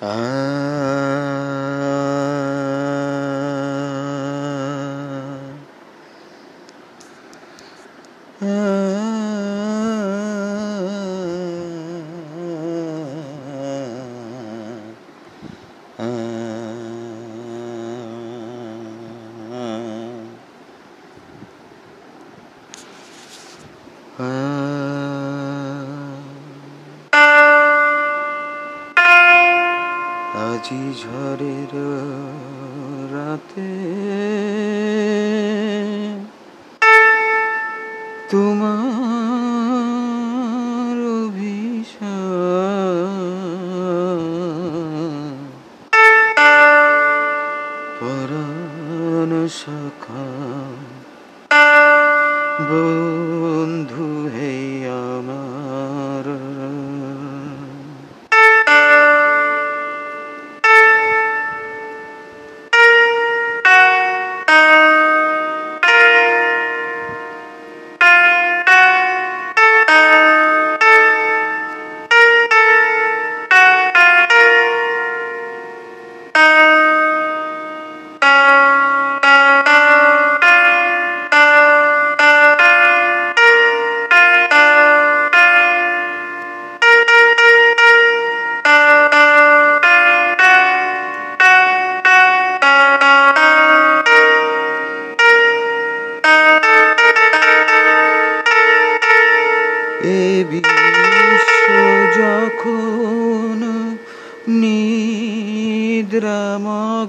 啊。আজি ঝড়ের রাতে। তোমার পরাণ সখা। বন্ধু হে আমার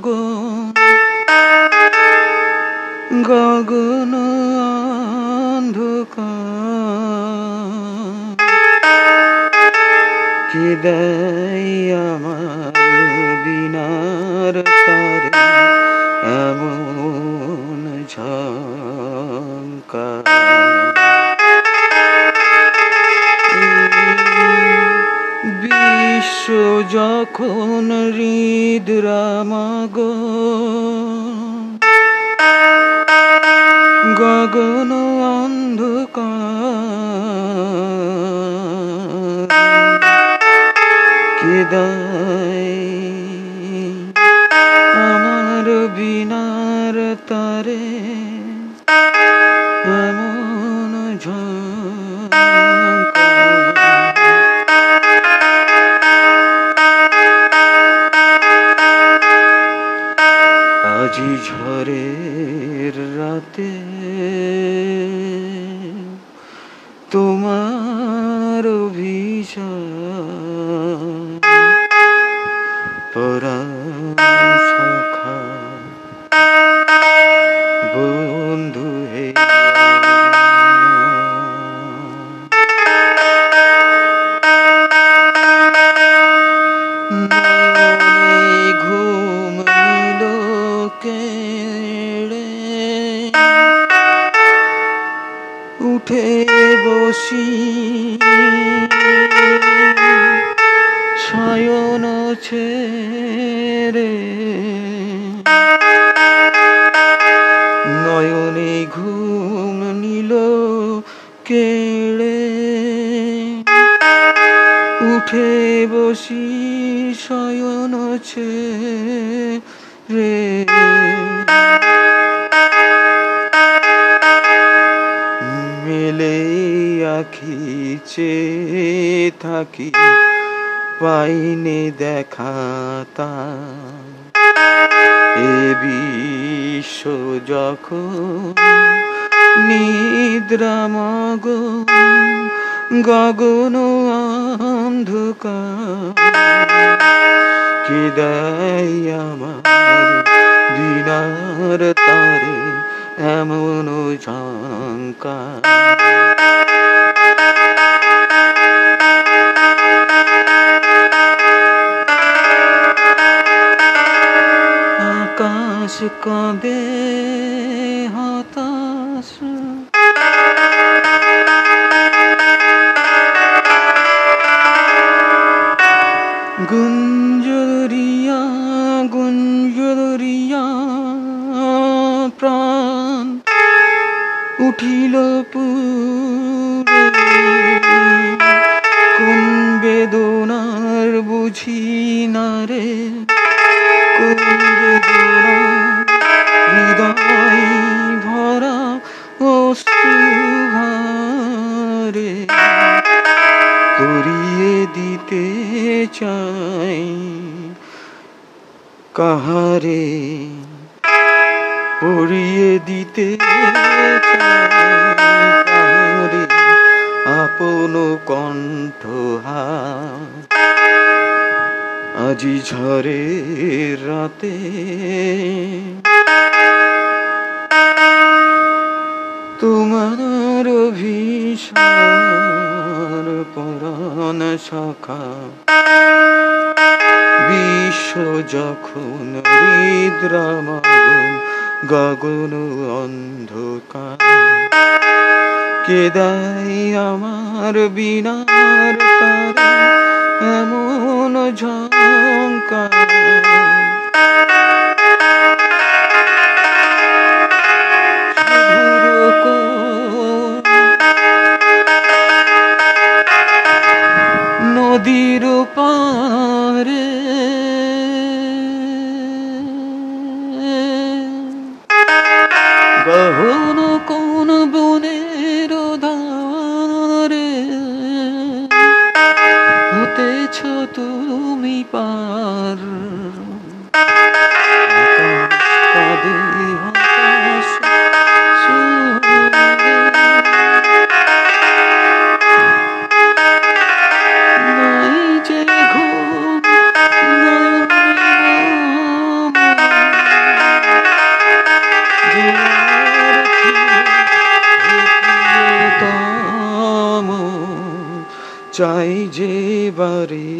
নিদ্রামগ গগন অন্ধকার। কে দেয় আমার বিনার তারে এমন ঝঙ্কার বিশ্ব যখন হৃদরামাগ গগন অন্ধকার কেদায় আমার বিনার তারে তোমার অভিশাপ। উঠে বসি। শয়ন ছেড়ে নয়নে ঘুম নিল কেড়ে। উঠে বসি শয়ন ছেড়ে। আখি চেয়ে থাকি, পাইনে দেখাতা এ বিশ্ব যখন নিদ্রামগ গগন অন্ধকার, কে আমার দিনার তারে? 애무누전가 아까시까베 하다스 군주 উঠিল পুরে। কোন বেদনার বুঝি কিনারে কোন বেদনা হৃদয় ভরা অশ্রুভারে করিয়ে দিতে চাই কাহারে? পড়িয়ে দিতে আপন কণ্ঠ আজি ঝরে রাতে তোমার ভীষণ পরাণ শাখা বিশ্ব যখন হৃদ্রামাগন গগন অন্ধকার। কেদাই আমার বিনার এমন ঝঙ্কার बहु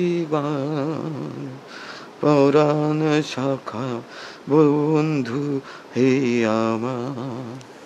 পৌরাণ পরাণ শাখা বন্ধু হে আমার।